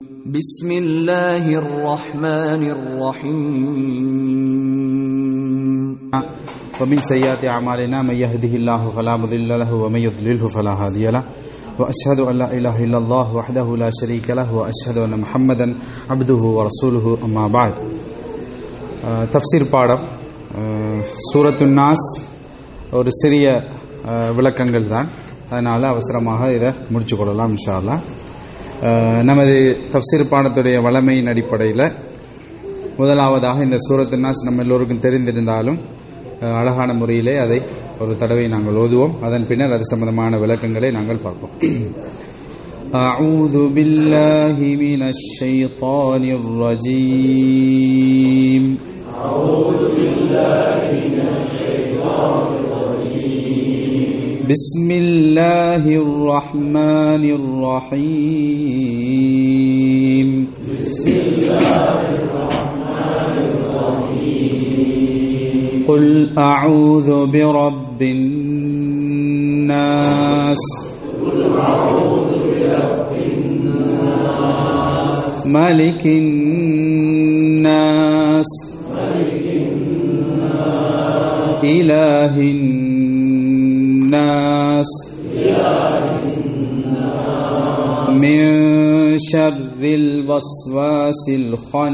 بسم الله الرحمن الرحيم. ومن سيئات أعمالنا من يهده الله فلا مضل له ومن يضلله فلا هادي له. وأشهد أن لا إله إلا الله وحده لا شريك له وأشهد أن محمدا عبده ورسوله. أما بعد. آه، تفسير பாடம் சூரத்து நாஸ் ஒரு சிறிய விளக்கங்கள் தான் அதனால் அவசரமாக இதை முடிச்சு கொள்ளலாம் இன்ஷா அல்லாஹ் அஹ், நமது தஃப்சீர் பாடத்துடைய வளமையின் அடிப்படையில் முதலாவதாக இந்த சூரத்து நாஸ் நம்ம எல்லோருக்கும் தெரிந்திருந்தாலும் அஹ், அழகான முறையிலே அதை ஒரு தடவை நாங்கள் ஓதுவோம் அதன் பின்னர் அது சம்பந்தமான விளக்கங்களை நாங்கள் பார்ப்போம் أعوذ بالله من الشيطان الرجيم بسم الله الرحمن الرحيم بسم الله الرحمن الرحيم قل أعوذ برب الناس قل أعوذ برب الناس ملك الناس الوسواس الخناس.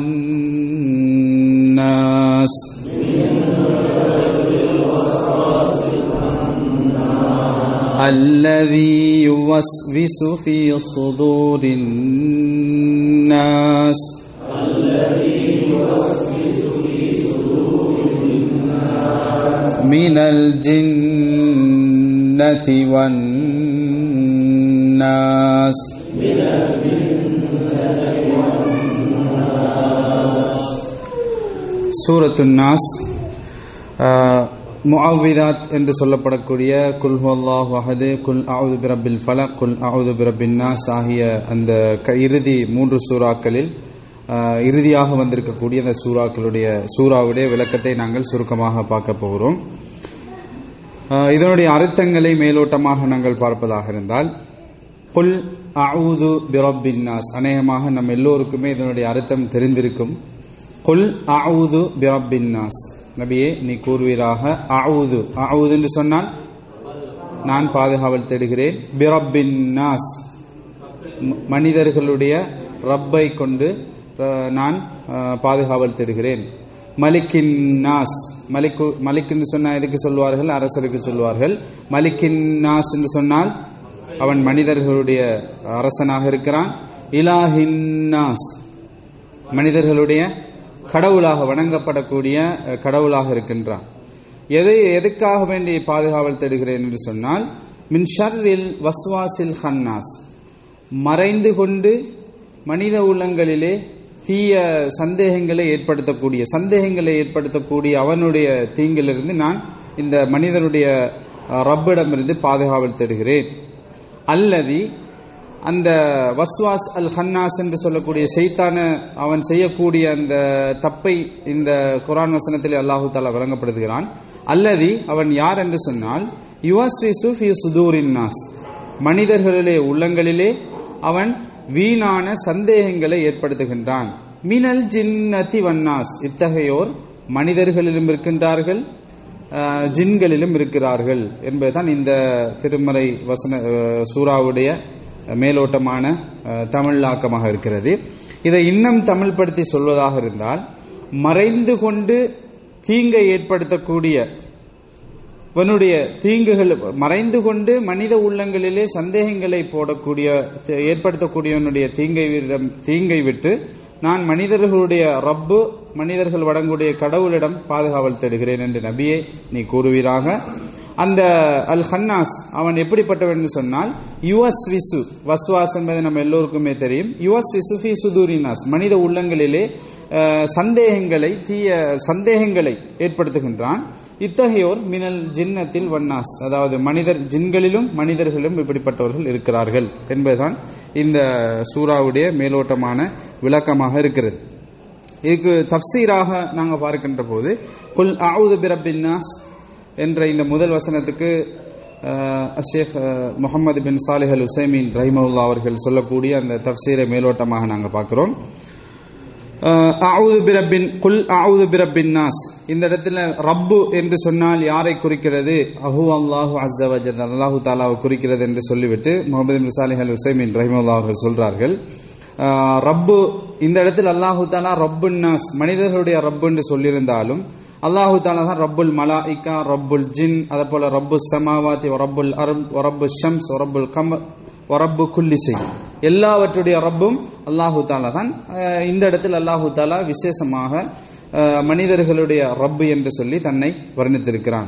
الذي يوسوس في صدور الناس. من الجنة والناس. من الجنة சூரத்து நாஸ் என்று சொல்லப்படக்கூடிய குல் ஹுவல்லாஹு வஹது குல் அவுது பிரபில் ஃபல குல் அவுது பிரபின் நாஸ் ஆகிய அந்த க- இறுதி மூன்று சூறாக்களில் இறுதியாக வந்திருக்கக்கூடிய அந்த சூறாக்களுடைய சூறாவுடைய விளக்கத்தை நாங்கள் சுருக்கமாக பார்க்க போகிறோம். ஆஹ், இதனுடைய அர்த்தங்களை மேலோட்டமாக நாங்கள் பார்ப்பதாக இருந்தால் குல் அவுது பிரபின் நாஸ் அநேகமாக நம் எல்லோருக்குமே இதனுடைய அர்த்தம் தெரிந்திருக்கும். குல் அவுது பிரபின்னாஸ் நபியே நீ கூறுவீராக அவுது அவுது என்று சொன்னால் நான் பாதுகாவல் தேடுகிறேன். பிரபின்னாஸ் மனிதர்களுடைய ரப்பை கொண்டு நான் பாதுகாவல் தேடுகிறேன். மலிக்கின் நாஸ். மலிக்கு மலிக் என்று சொன்னால் எதுக்கு சொல்வார்கள்? அரசருக்கு சொல்வார்கள். மலிக்கின் நாஸ் என்று சொன்னால் அவன் மனிதர்களுடைய அரசனாக இருக்கிறான். இலாஹின் நாஸ். மனிதர்களுடைய கடவுளாக வணங்கப்படக்கூடிய கடவுளாக இருக்கின்றான். எதை எதுக்காக வேண்டி பாதுகாவல் தேடுகிறேன் என்று சொன்னால் மின் ஷர்ரில் வஸ்வாசில் ஹன்னாஸ். மறைந்து கொண்டு மனித உள்ளங்களிலே தீய சந்தேகங்களை ஏற்படுத்தக்கூடிய சந்தேகங்களை ஏற்படுத்தக்கூடிய அவனுடைய தீங்கிலிருந்து நான் இந்த மனிதனுடைய ரப்பிடமிருந்து பாதுகாவல் தேடுகிறேன். அல்லது அந்த வஸ்வாஸ் அல் ஹன்னாஸ் என்று சொல்லக்கூடிய ஷைத்தான அவன் செய்யக்கூடிய அந்த தப்பை இந்த குரான் வசனத்தில் அல்லாஹு தாலா வழங்கப்படுகிறான் அல்லது அவன் யார் என்று சொன்னால் யுவஸ்விசு ஃபி சுதூரின்னாஸ் மனிதர்களிலே உள்ளங்களிலே அவன் வீணான சந்தேகங்களை ஏற்படுத்துகின்றான். மினல் ஜின்னதி வன்னாஸ். இத்தகையோர் மனிதர்களிலும் இருக்கின்றார்கள் ஜின்களிலும் இருக்கிறார்கள் என்பதுதான் இந்த திருமறை வசன சூறாவுடைய மேலோட்டமான தமிழாக்கமாக இருக்கிறது. இதை இன்னும் தமிழ்படுத்தி சொல்வதாக இருந்தால் மறைந்து கொண்டு தீங்கை ஏற்படுத்தக்கூடிய இவனுடைய தீங்குகள் மறைந்து கொண்டு மனித உள்ளங்களிலே சந்தேகங்களை போடக்கூடிய ஏற்படுத்தக்கூடியவனுடைய தீங்கை தீங்கை விட்டு நான் மனிதர்களுடைய ரப்பு மனிதர்கள் வழங்குடைய கடவுளிடம் பாதுகாவல் தேடுகிறேன் என்று நபியை நீ கூறுவீராக. அந்த அல் ஹன்னாஸ் அவன் எப்படிப்பட்டவன் என்று சொன்னால் யுவஸ் விசு வஸ்வாஸ் என்பது நம்ம எல்லோருக்குமே தெரியும். யுவஸ் விசு ஃபி சுதூரினாஸ் மனித உள்ளங்களிலே சந்தேகங்களை தீய சந்தேகங்களை ஏற்படுத்துகின்றான். இத்தகையோர் மினல் ஜின்னத்தில் வன்னாஸ். அதாவது மனிதர் ஜின்களிலும் மனிதர்களிலும் இப்படிப்பட்டவர்கள் இருக்கிறார்கள் என்பதுதான் இந்த சூறாவுடைய மேலோட்டமான விளக்கமாக இருக்கிறது. இதுக்கு தப்சீராக நாங்கள் பார்க்கின்ற போது குல் ஆவுது பிரபின்னாஸ் என்ற இந்த முதல் வசனத்துக்கு அஷேக் முகமது பின் சாலிஹல் அல் உசைமீன் ரஹிமவுல்லா அவர்கள் சொல்லக்கூடிய அந்த தப்சீரை மேலோட்டமாக நாங்கள் பார்க்கிறோம். அவுது பிரபின் குல் அவுது பிரபின் நாஸ். இந்த இடத்துல ரப்பு என்று சொன்னால் யாரை குறிக்கிறது? அஹு அல்லாஹு அஸ்ஸவஜல் அல்லாஹு தாலாவை குறிக்கிறது என்று சொல்லிவிட்டு முகமது மிசாலி அல் உசைமின் ரஹிமுல்லா அவர்கள் சொல்றார்கள். ரப்பு இந்த இடத்தில் அல்லாஹு தாலா ரப்புன் நாஸ் மனிதர்களுடைய ரப்பு என்று சொல்லியிருந்தாலும் அல்லாஹு தாலா தான் ரப்புல் மலாயிகா ரப்புல் ஜின் அதே போல ரப்பு சமாவாதி ரப்புல் அரப் ரப்பு ஷம்ஸ் ரப்புல் கம் ரப்பு குல்லிசை எல்லாவற்றுடைய ரப்பும் அல்லாஹு தாலா தான். இந்த இடத்தில் அல்லாஹு தாலா விசேஷமாக மனிதர்களுடைய ரப்பு என்று சொல்லி தன்னை வர்ணித்திருக்கிறான்.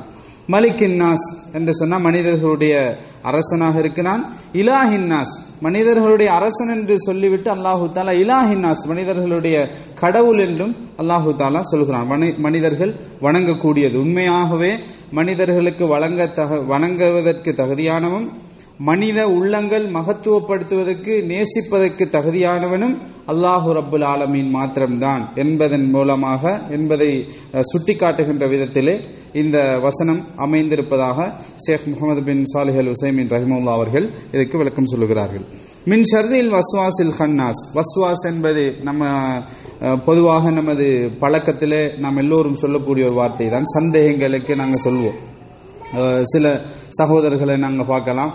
மலிக்கின் என்று சொன்னால் மனிதர்களுடைய அரசனாக இருக்கிறான். இலாஹின்னாஸ் மனிதர்களுடைய அரசன் என்று சொல்லிவிட்டு அல்லாஹு தாலா இலாஹின்னாஸ் மனிதர்களுடைய கடவுள் என்றும் அல்லாஹு தாலா சொல்கிறான். மனி- மனிதர்கள் வணங்கக்கூடியது. உண்மையாகவே மனிதர்களுக்கு வழங்க தக வணங்குவதற்கு தகுதியானவன் மனித உள்ளங்கள் மகத்துவப்படுத்துவதற்கு நேசிப்பதற்கு தகுதியானவனும் அல்லாஹு ரப்புல் ஆலமீன் மாத்திரம்தான் என்பதன் மூலமாக என்பதை சுட்டிக்காட்டுகின்ற விதத்திலே இந்த வசனம் அமைந்திருப்பதாக ஷேக் முகமது பின் சாலிஹ் அல் உசைமின் ரஹிமுல்லா அவர்கள் இதற்கு விளக்கம் சொல்லுகிறார்கள். மின் ஷர்தில் வஸ்வாசில் ஹன்னாஸ். வஸ்வாஸ் என்பது நம்ம பொதுவாக நமது பழக்கத்திலே நாம் எல்லோரும் சொல்லக்கூடிய ஒரு வார்த்தை தான் சந்தேகங்களுக்கு நாங்கள் சொல்வோம். சில சகோதரர்களை நாங்கள் பார்க்கலாம்.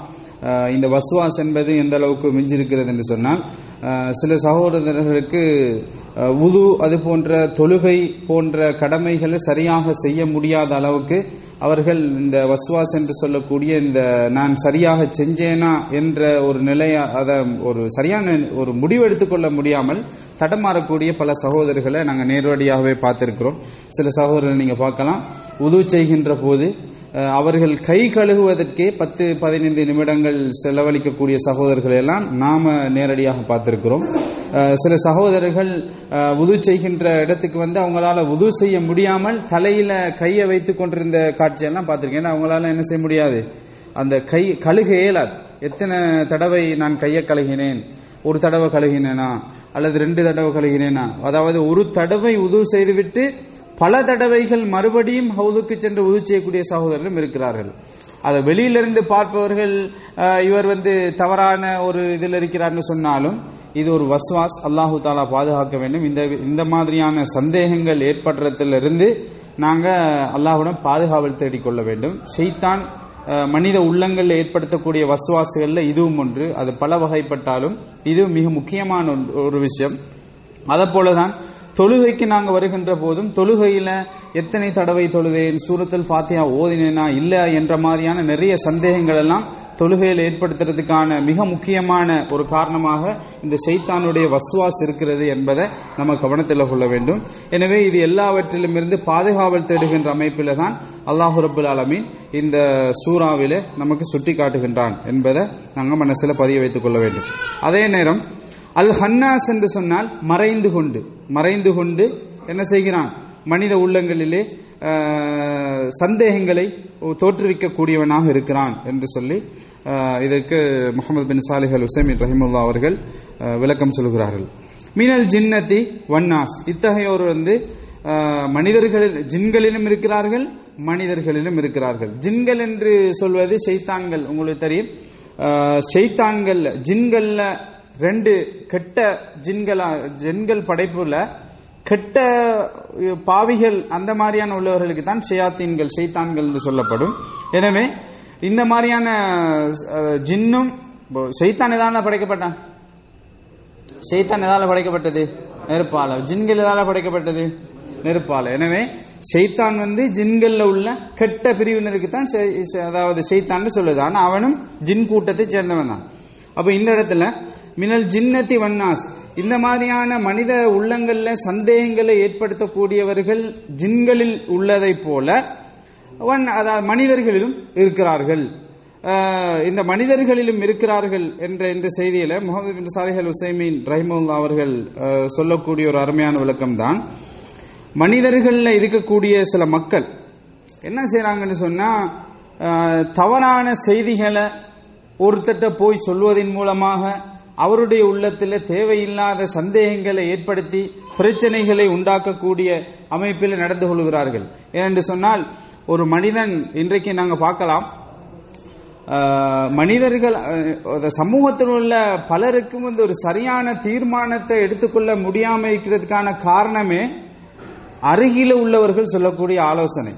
இந்த வசுவாஸ் என்பது எந்த அளவுக்கு மிஞ்சிருக்கிறது என்று சொன்னால் சில சகோதரர்களுக்கு உது அது போன்ற தொழுகை போன்ற கடமைகளை சரியாக செய்ய முடியாத அளவுக்கு அவர்கள் இந்த வசுவாஸ் என்று சொல்லக்கூடிய இந்த நான் சரியாக செஞ்சேனா என்ற ஒரு நிலைய அதை ஒரு சரியான ஒரு முடிவு எடுத்துக்கொள்ள முடியாமல் தடமாறக்கூடிய பல சகோதரர்களை நாங்கள் நேரடியாகவே பார்த்திருக்கிறோம். சில சகோதரர்கள் நீங்கள் பார்க்கலாம். உது செய்கின்ற போது அவர்கள் கை கழுகுவதற்கே பத்து பதினைந்து நிமிடங்கள் செலவழிக்கக்கூடிய சகோதரர்கள் எல்லாம் நாம நேரடியாக பார்த்திருக்கிறோம். சில சகோதரர்கள் உது செய்கின்ற இடத்துக்கு வந்து அவங்களால உது செய்ய முடியாமல் தலையில கையை வைத்துக் கொண்டிருந்த காட்சியெல்லாம் பார்த்திருக்கேன். ஏன்னா அவங்களால என்ன செய்ய முடியாது. அந்த கை கழுக இயலாது. எத்தனை தடவை நான் கையை கழுகினேன்? ஒரு தடவை கழுகினேனா? அல்லது ரெண்டு தடவை கழுகினேனா? அதாவது ஒரு தடவை உது செய்துவிட்டு பல தடவைகள் மறுபடியும் ஹவுதுக்கு சென்று உதவி செய்யக்கூடிய சகோதரர்களும் இருக்கிறார்கள். அதை வெளியிலிருந்து பார்ப்பவர்கள் இவர் வந்து தவறான ஒரு இதில் இருக்கிறார்னு சொன்னாலும் இது ஒரு வஸ்வாஸ் அல்லாஹு தாலா பாதுகாக்க வேண்டும். இந்த இந்த மாதிரியான சந்தேகங்கள் ஏற்படுறதிலிருந்து நாங்கள் அல்லாஹுடன் பாதுகாவல் தேடிக்கொள்ள வேண்டும். செய்தான் மனித உள்ளங்களில் ஏற்படுத்தக்கூடிய வசுவாசுகளில் இதுவும் ஒன்று. அது பல வகைப்பட்டாலும் இது மிக முக்கியமான ஒரு விஷயம். அதை போலதான் தொழுகைக்கு நாங்கள் வருகின்ற போதும் தொழுகையில எத்தனை தடவை தொழுதேன்? சூரத்தில் ஃபாத்தியா ஓதினேனா இல்ல என்ற மாதிரியான நிறைய சந்தேகங்கள் எல்லாம் தொழுகையில் ஏற்படுத்துறதுக்கான மிக முக்கியமான ஒரு காரணமாக இந்த சைத்தானுடைய வசுவாஸ் இருக்கிறது என்பதை நம்ம கவனத்தில் கொள்ள வேண்டும். எனவே இது எல்லாவற்றிலும் இருந்து பாதுகாவல் தேடுகின்ற அமைப்பில் தான் அல்லாஹு ரபுல் ஆலமீன் இந்த சூறாவில நமக்கு சுட்டி காட்டுகின்றான் என்பதை நாங்கள் மனசில் பதிய வைத்துக் கொள்ள வேண்டும். அதே நேரம் அல் ஹன்னாஸ் என்று சொன்னால் மறைந்து கொண்டு. மறைந்து கொண்டு என்ன செய்கிறான்? மனித உள்ளங்களிலே சந்தேகங்களை தோற்றுவிக்கக்கூடியவனாக இருக்கிறான் என்று சொல்லி இதற்கு முகமது பின் சாலிஹ் அல் உசைமின் ரஹிமுல்லா அவர்கள் விளக்கம் சொல்கிறார்கள். மீனல் ஜின்னதி வன்னாஸ். இத்தகையோர் வந்து மனிதர்களில் ஜின்களிலும் இருக்கிறார்கள் மனிதர்களிலும் இருக்கிறார்கள். ஜின்கள் என்று சொல்வது செய்தான்கள் உங்களுக்கு தெரியும். ஆஹ், ஜின்கள்ல ரெண்டு கெட்ட ஜின்களா ஜின்கள் படைப்புல கெட்ட பாவிகள் அந்த மாதிரியான உள்ளவர்களுக்கு தான் ஷயாத்தீன்கள் செய்தான்கள் என்று சொல்லப்படும். எனவே இந்த மாதிரியான ஜின்னும் செய்தான் எதால படைக்கப்பட்டான் செய்தான் எதால படைக்கப்பட்டது? நெருப்பால. ஜின்கள் எதால படைக்கப்பட்டது? நெருப்பால. எனவே செய்தான் வந்து ஜின்கள்ல உள்ள கெட்ட பிரிவினருக்கு தான் அதாவது செய்தான் சொல்லுது. ஆனா அவனும் ஜின் கூட்டத்தை சேர்ந்தவன் தான். அப்ப இந்த இடத்துல மினல் ஜின்னத்தி வன்னாஸ். இந்த மாதிரியான மனித உள்ளங்கள்ல சந்தேகங்களை ஏற்படுத்தக்கூடியவர்கள் ஜின்களில் உள்ளதைப் போல வன் அதாவது மனிதர்களிலும் இருக்கிறார்கள். இந்த மனிதர்களிலும் இருக்கிறார்கள் என்ற இந்த செய்தியில முகமது பின் சாலிஹல் உசைமீன் ரஹிமுல்லா அவர்கள் சொல்லக்கூடிய ஒரு அருமையான விளக்கம் தான் மனிதர்களில் இருக்கக்கூடிய சில மக்கள் என்ன செய்யறாங்கன்னு சொன்னா தவறான செய்திகளை ஒருத்தட்ட போய் சொல்வதன் மூலமாக அவருடைய உள்ளத்தில் தேவையில்லாத சந்தேகங்களை ஏற்படுத்தி பிரச்சனைகளை உண்டாக்கக்கூடிய அமைப்பில் நடந்து கொள்கிறார்கள். ஏனென்று சொன்னால் ஒரு மனிதன் இன்றைக்கு நாங்கள் பார்க்கலாம் மனிதர்கள் சமூகத்தில் உள்ள பலருக்கும் வந்து ஒரு சரியான தீர்மானத்தை எடுத்துக்கொள்ள முடியாமல் இருக்கிறதுக்கான காரணமே அருகில உள்ளவர்கள் சொல்லக்கூடிய ஆலோசனை.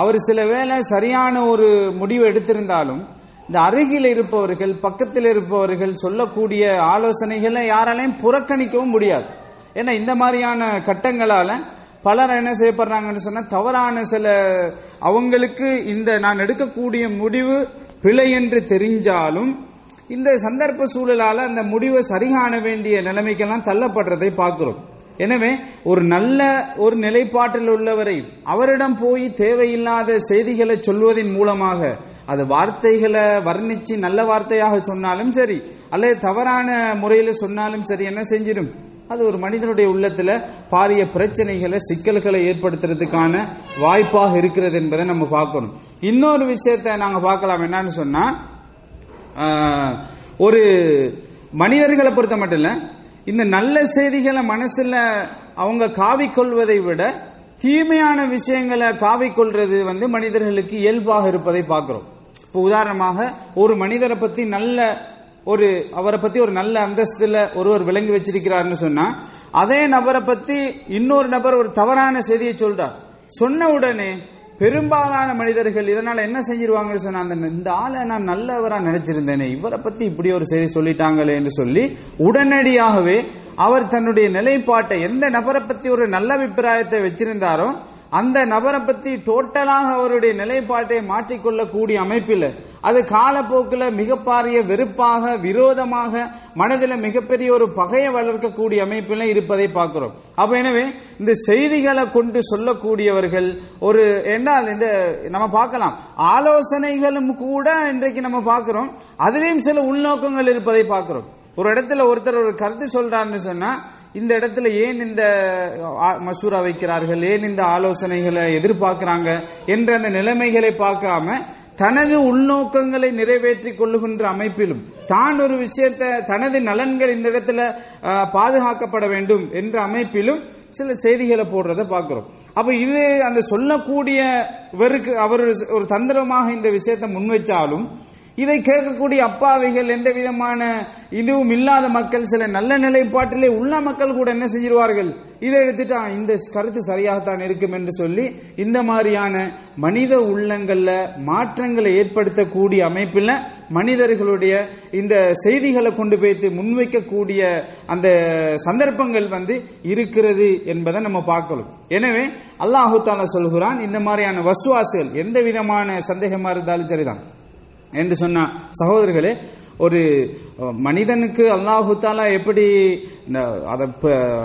அவர் சில வேளை சரியான ஒரு முடிவு எடுத்திருந்தாலும் இந்த அருகில் இருப்பவர்கள் பக்கத்தில் இருப்பவர்கள் சொல்லக்கூடிய ஆலோசனைகளை யாராலையும் புறக்கணிக்கவும் முடியாது. ஏன்னா இந்த மாதிரியான கட்டங்களால பலர் என்ன செய்யப்படுறாங்கன்னு சொன்னா தவறான சில அவங்களுக்கு இந்த நான் எடுக்கக்கூடிய முடிவு பிழை என்று தெரிஞ்சாலும் இந்த சந்தர்ப்ப சூழலால அந்த முடிவை சரிகாண வேண்டிய நிலைமைக்கெல்லாம் தள்ளப்படுறதை பார்க்கிறோம். எனவே ஒரு நல்ல ஒரு நிலைப்பாட்டில் உள்ளவரை அவரிடம் போய் தேவையில்லாத செய்திகளை சொல்வதன் மூலமாக அது வார்த்தைகளை வர்ணிச்சு நல்ல வார்த்தையாக சொன்னாலும் சரி அல்லது தவறான முறையில் சொன்னாலும் சரி என்ன செஞ்சிடும்? அது ஒரு மனிதனுடைய உள்ளத்துல பாரிய பிரச்சனைகளை சிக்கல்களை ஏற்படுத்துறதுக்கான வாய்ப்பாக இருக்கிறது என்பதை நம்ம பார்க்கணும். இன்னொரு விஷயத்தை நாங்க பார்க்கலாம். என்னன்னு சொன்னா ஒரு மனிதர்களை பொறுத்த மட்டும் இல்ல இந்த நல்ல செய்திகளை மனசுல அவங்க காவிக்கொள்வதை விட தீமையான விஷயங்களை காவிக்கொள்றது வந்து மனிதர்களுக்கு இயல்பாக இருப்பதை பார்க்கிறோம். இப்போ உதாரணமாக ஒரு மனிதரை பத்தி நல்ல ஒரு அவரை பத்தி ஒரு நல்ல அந்தஸ்துல ஒருவர் விளங்கி வச்சிருக்கிறார்னு சொன்னா அதே நபரை பத்தி இன்னொரு நபர் ஒரு தவறான செய்தியை சொல்றார். சொன்ன உடனே பெரும்பாலான மனிதர்கள் இதனால என்ன செஞ்சிருவாங்கன்னு சொன்னா அந்த இந்த ஆளை நான் நல்லவரா நினைச்சிருந்தேனே இவரை பத்தி இப்படி ஒரு செய்தி சொல்லிட்டாங்களே என்று சொல்லி உடனடியாகவே அவர் தன்னுடைய நிலைப்பாட்டை எந்த நபரை பத்தி ஒரு நல்ல அபிப்பிராயத்தை வச்சிருந்தாரோ அந்த நபரை பத்தி டோட்டலாக அவருடைய நிலைப்பாட்டை மாற்றிக்கொள்ளக்கூடிய அமைப்பில் அது காலப்போக்கில் மிகப்பாரிய வெறுப்பாக விரோதமாக மனதில் மிகப்பெரிய ஒரு பகையை வளர்க்கக்கூடிய அமைப்பில் இருப்பதை பார்க்கிறோம். அப்ப எனவே இந்த செய்திகளை கொண்டு சொல்லக்கூடியவர்கள் ஒரு என்றால் இந்த நம்ம பார்க்கலாம். ஆலோசனைகளும் கூட இன்றைக்கு நம்ம பார்க்கிறோம். அதுலேயும் சில உள்நோக்கங்கள் இருப்பதை பார்க்கிறோம். ஒரு இடத்துல ஒருத்தர் ஒரு கருத்து சொல்றாருன்னு சொன்னா இந்த இடத்துல ஏன் இந்த மசூரா வைக்கிறார்கள்? ஏன் இந்த ஆலோசனைகளை எதிர்பார்க்கிறாங்க? என்ற அந்த நிலைமைகளை பார்க்காம தனது உள்நோக்கங்களை நிறைவேற்றிக் கொள்ளுகின்ற அமைப்பிலும் தான் ஒரு விஷயத்தை தனது நலன்கள் இந்த இடத்துல பாதுகாக்கப்பட வேண்டும் என்ற அமைப்பிலும் சில செய்திகளை போடுறத பார்க்கிறோம். அப்ப இது அந்த சொல்லக்கூடியவருக்கு அவர் ஒரு தந்திரமாக இந்த விஷயத்தை முன்வைச்சாலும் இதை கேட்கக்கூடிய அப்பாவிகள் எந்த விதமான இதுவும் இல்லாத மக்கள் சில நல்ல நிலைப்பாட்டிலே உள்ள மக்கள் கூட என்ன செஞ்சிருவார்கள் இதை எடுத்துட்டு இந்த கருத்து சரியாகத்தான் இருக்கும் என்று சொல்லி இந்த மாதிரியான மனித உள்ளங்கள்ல மாற்றங்களை ஏற்படுத்தக்கூடிய அமைப்பில் மனிதர்களுடைய இந்த செய்திகளை கொண்டு போய்த்து முன்வைக்கக்கூடிய அந்த சந்தர்ப்பங்கள் வந்து இருக்கிறது என்பதை நம்ம பார்க்கலாம் எனவே அல்லாஹு தாலா சொல்கிறான் இந்த மாதிரியான வசுவாசுகள் எந்த விதமான சந்தேகமா இருந்தாலும் சரிதான். என்று சொன்ன சகோதரர்களே ஒரு மனிதனுக்கு அல்லாஹு தாலா எப்படி இந்த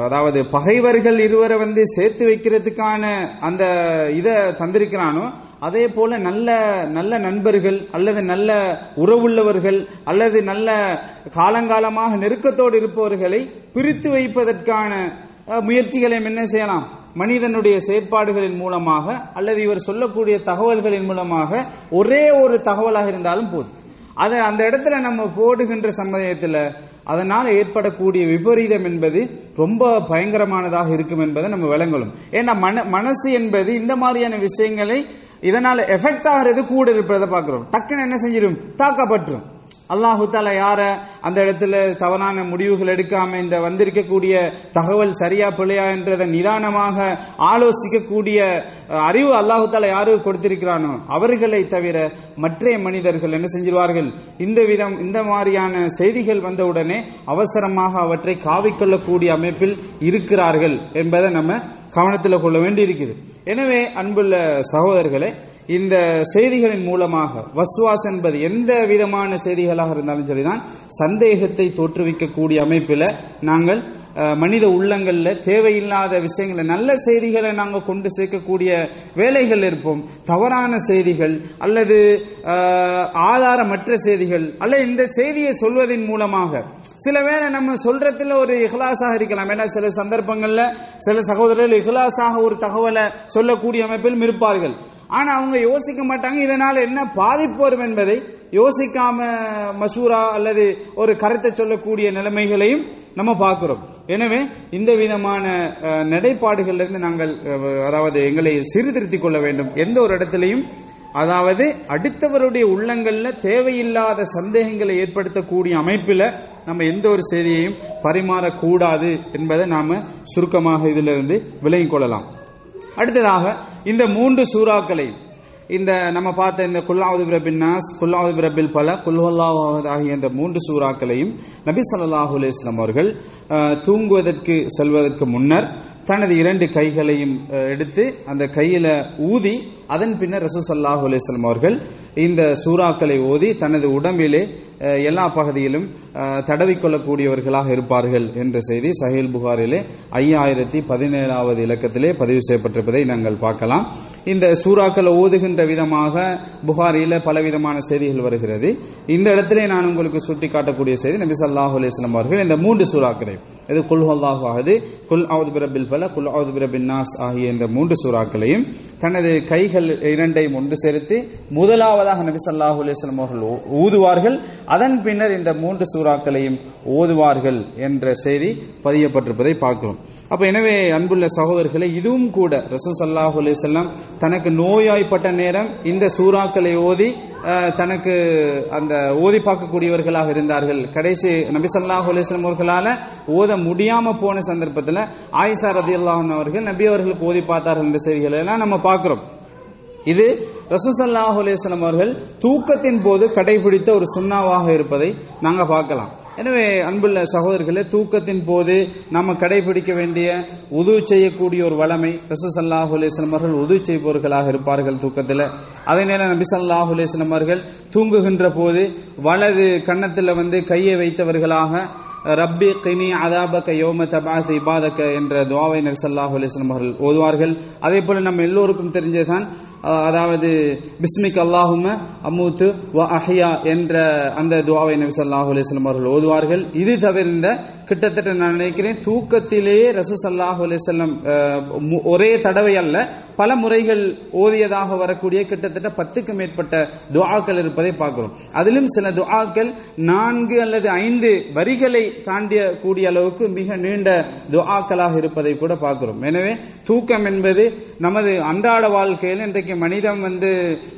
அதாவது பகைவர்கள் இருவரை வந்து சேர்த்து வைக்கிறதுக்கான அந்த இதை தந்திருக்கிறானோ அதே போல நல்ல நல்ல நண்பர்கள் அல்லது நல்ல உறவுள்ளவர்கள் அல்லது நல்ல காலங்காலமாக நெருக்கத்தோடு இருப்பவர்களை பிரித்து வைப்பதற்கான முயற்சிகளை என்ன செய்யலாம்? மனிதனுடைய செயற்பாடுகளின் மூலமாக அல்லது இவர் சொல்லக்கூடிய தகவல்களின் மூலமாக ஒரே ஒரு தகவலாக இருந்தாலும் போதும். அதை அந்த இடத்துல நம்ம போடுகின்ற சமயத்தில் அதனால் ஏற்படக்கூடிய விபரீதம் என்பது ரொம்ப பயங்கரமானதாக இருக்கும் என்பதை நம்ம விளங்கலும் ஏன்னா மன மனசு என்பது இந்த மாதிரியான விஷயங்களை இதனால எஃபெக்ட் ஆகிறது கூட இருப்பதை பார்க்கிறோம். டக்குன்னு என்ன செஞ்சிடும் தாக்கப்பட்டுரும். அல்லாஹுத்தால யார அந்த இடத்துல தவறான முடிவுகள் எடுக்காம இந்த வந்திருக்கக்கூடிய தகவல் சரியா பிள்ளையா என்றதை நிதானமாக ஆலோசிக்கக்கூடிய அறிவு அல்லாஹுத்தால யாரு யாருக்கு கொடுத்திருக்கிறானோ அவர்களை தவிர மற்ற மனிதர்கள் என்ன செஞ்சிருவார்கள்? இந்த விதம் இந்த மாதிரியான செய்திகள் வந்தவுடனே அவசரமாக அவற்றை காவிக்கொள்ளக்கூடிய அமைப்பில் இருக்கிறார்கள் என்பதை நம்ம கவனத்தில் கொள்ள வேண்டி இருக்குது எனவே அன்புள்ள சகோதரர்களே இந்த செய்திகளின் மூலமாக வஸ்வாஸ் என்பது எந்த விதமான செய்திகளாக இருந்தாலும் சரிதான் சந்தேகத்தை தோற்றுவிக்கக்கூடிய அமைப்பில் நாங்கள் மனித உள்ளங்களில் தேவையில்லாத விஷயங்களை நல்ல செய்திகளை நாங்கள் கொண்டு சேர்க்கக்கூடிய வேலைகள் இருப்போம். தவறான செய்திகள் அல்லது ஆதாரமற்ற செய்திகள் அல்லது இந்த செய்தியை சொல்வதன் மூலமாக. சில வேளை நம்ம சொல்றதுல ஒரு இஹ்லாஸாக இருக்கலாம். ஏன்னா சில சந்தர்ப்பங்களில் சில சகோதரர்கள் இஹ்லாஸாக ஒரு தகவலை சொல்லக்கூடிய அமைப்பிலும் இருப்பார்கள். ஆனா அவங்க யோசிக்க மாட்டாங்க இதனால என்ன பாதிப்பு வரும் என்பதை யோசிக்காம மசூரா அல்லது ஒரு கருத்தை சொல்லக்கூடிய நிலைமைகளையும் நம்ம பார்க்கிறோம். எனவே இந்த விதமான அஹ், நிலைப்பாடுகளிலிருந்து நாங்கள் அதாவது எங்களை சீர்திருத்திக் கொள்ள வேண்டும். எந்த ஒரு இடத்திலையும் அதாவது அடுத்தவருடைய உள்ளங்கள்ல தேவையில்லாத சந்தேகங்களை ஏற்படுத்தக்கூடிய அமைப்பில் நம்ம எந்த ஒரு செய்தியையும் பரிமாறக்கூடாது என்பதை நாம சுருக்கமாக இதிலிருந்து விலகிக் கொள்ளலாம். அடுத்ததாக இந்த மூன்று சூறாக்களை இந்த நம்ம பார்த்த இந்த குல்லாவது பிரபின் நாஸ் குல்லாவது பிரபில் பல குல்ஹல்லாவது ஆகிய இந்த மூன்று சூறாக்களையும் நபி ஸல்லல்லாஹு அலைஹி அவர்கள் தூங்குவதற்கு செல்வதற்கு முன்னர் தனது இரண்டு கைகளையும் எடுத்து அந்த கையில ஊதி அதன் பின்னர் ரசூல் ஸல்லல்லாஹு அலைஹி அவர்கள் இந்த சூறாக்களை ஓதி தனது உடம்பிலே எல்லா பகுதியிலும் தடவிக்கொள்ளக்கூடியவர்களாக இருப்பார்கள் என்ற செய்தி சஹில் புகாரிலே ஐயாயிரத்தி பதினேழாவது இலக்கத்திலே பதிவு செய்யப்பட்டிருப்பதை நாங்கள் பார்க்கலாம். இந்த சூறாக்களை ஓதுகின்ற விதமாக புகாரில பலவிதமான செய்திகள் வருகிறது. இந்த இடத்திலே நான் உங்களுக்கு சுட்டி காட்டக்கூடிய செய்தி நபி சல்லாஹ் அலைஹி அவர்கள் இந்த மூன்று சூறாக்களை இது குல் ஆகுது குல் அவுத் பிரபில் பல குல் அவுது ஆகிய இந்த மூன்று சூறாக்களையும் தனது கைகள் இரண்டையும் ஒன்று சேர்த்து முதலாவதாக நபி ஸல்லல்லாஹு அலைஹி அவர்கள் ஊதுவார்கள். அதன் பின்னர் இந்த மூன்று சூறாக்களையும் ஓதுவார்கள் என்ற செய்தி பதியப்பட்டிருப்பதை பார்க்கிறோம். அப்ப எனவே அன்புள்ள சகோதரர்களை இதுவும் கூட ரசூல் ஸல்லல்லாஹு அலிசல்லாம் தனக்கு நோயாய்ப்பட்ட நேரம் இந்த சூறாக்களை ஓதி தனக்கு அந்த ஓதி பார்க்கக்கூடியவர்களாக இருந்தார்கள். கடைசி நபிசல்லாஹ் ஸல்லல்லாஹு அலைஹி அவர்களால ஓத முடியாம போன சந்தர்ப்பத்தில் ஆயிஷா ரதி அன்ஹா அவர்கள் நபி அவர்களுக்கு ஓதி பார்த்தார்கள் என்ற செய்திகளை எல்லாம் நம்ம பார்க்கிறோம். இது ரசூசல்லாஹ் அலையம் அவர்கள் தூக்கத்தின் போது கடைபிடித்த ஒரு சுண்ணாவாக இருப்பதை நாங்கள் பார்க்கலாம். எனவே அன்புள்ள சகோதரர்களே தூக்கத்தின் போது நம்ம கடைபிடிக்க வேண்டிய உதவு செய்யக்கூடிய ஒரு வளமை ரசூசல்லாஹு அலையம் அவர்கள் உதவு செய்பவர்களாக இருப்பார்கள் தூக்கத்தில். அதே நேரம் நபி ஸல்லல்லாஹு அவர்கள் தூங்குகின்ற போது வலது கன்னத்தில் வந்து கையை வைத்தவர்களாக ரப்பி கினி அதாபக யோம தபாத் இபாதக என்ற துவாவை நரிசல்லாஹு அலிஸ்லம் அவர்கள் ஓதுவார்கள். அதே போல நம்ம எல்லோருக்கும் தெரிஞ்சதுதான் அதாவது பிஸ்மிக் அல்லாஹும அம்மூத்து வ அஹியா என்ற அந்த துவாவை நபி அலிஸ்லம் அவர்கள் ஓதுவார்கள். இது தவிர்ந்த கிட்டத்தட்ட நான் நினைக்கிறேன் தூக்கத்திலேயே ரசூசல்லாஹு அலிசல்லம் ஒரே தடவை அல்ல பல முறைகள் ஓதியதாக வரக்கூடிய கிட்டத்தட்ட பத்துக்கு மேற்பட்ட துவாக்கள் இருப்பதை பார்க்கிறோம். அதிலும் சில துவாக்கள் நான்கு அல்லது ஐந்து வரிகளை தாண்டிய கூடிய அளவுக்கு மிக நீண்ட துவாக்களாக இருப்பதை கூட பார்க்கிறோம். எனவே தூக்கம் என்பது நமது அன்றாட வாழ்க்கையில் இன்றைக்கு மனிதன் வந்து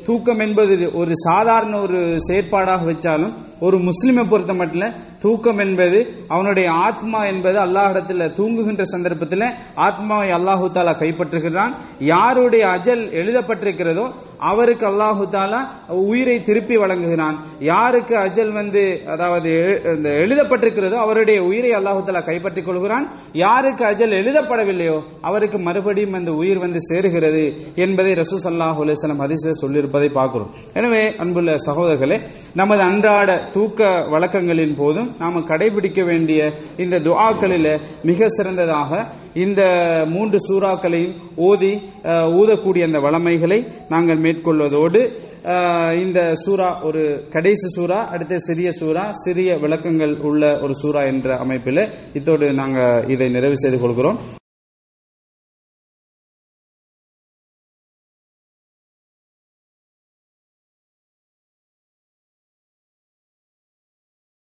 தூக்கம் என்பது ஒரு சாதாரண ஒரு செயற்பாடாக வச்சாலும் ஒரு முஸ்லிமை பொறுத்த மட்டும் தூக்கம் என்பது அவனுடைய ஆத்மா என்பது அல்லாஹிடத்தில் தூங்குகின்ற சந்தர்ப்பத்தில் ஆத்மாவை அல்லாஹு தாலா கைப்பற்றுகிறான். யாருடைய அஜல் எழுதப்பட்டிருக்கிறதோ அவருக்கு அல்லாஹு தாலா உயிரை திருப்பி வழங்குகிறான். யாருக்கு அஜல் வந்து அதாவது இந்த எழுதப்பட்டிருக்கிறதோ அவருடைய உயிரை அல்லாஹு தாலா கைப்பற்றிக் கொள்கிறான். யாருக்கு அஜல் எழுதப்படவில்லையோ அவருக்கு மறுபடியும் அந்த உயிர் வந்து சேருகிறது என்பதை ரசூ அல்லாஹு அலிஸ்லாம் ஹதீஸில் சொல்லியிருப்பதை பார்க்கிறோம். எனவே அன்புள்ள சகோதரர்களே நமது அன்றாட தூக்க வழக்கங்களின் போதும் நாம் கடைபிடிக்க வேண்டிய இந்த துஆக்களில் மிக சிறந்ததாக இந்த மூன்று சூறாக்களையும் ஓதி ஊதக்கூடிய அந்த வளமைகளை நாங்கள் மேற்கொள்வதோடு இந்த சூரா ஒரு கடைசி சூரா அடுத்த சிறிய சூரா சிறிய விளக்கங்கள் உள்ள ஒரு சூரா என்ற அமைப்பில் இதோடு நாங்கள் இதை நிறைவு செய்து கொள்கிறோம்.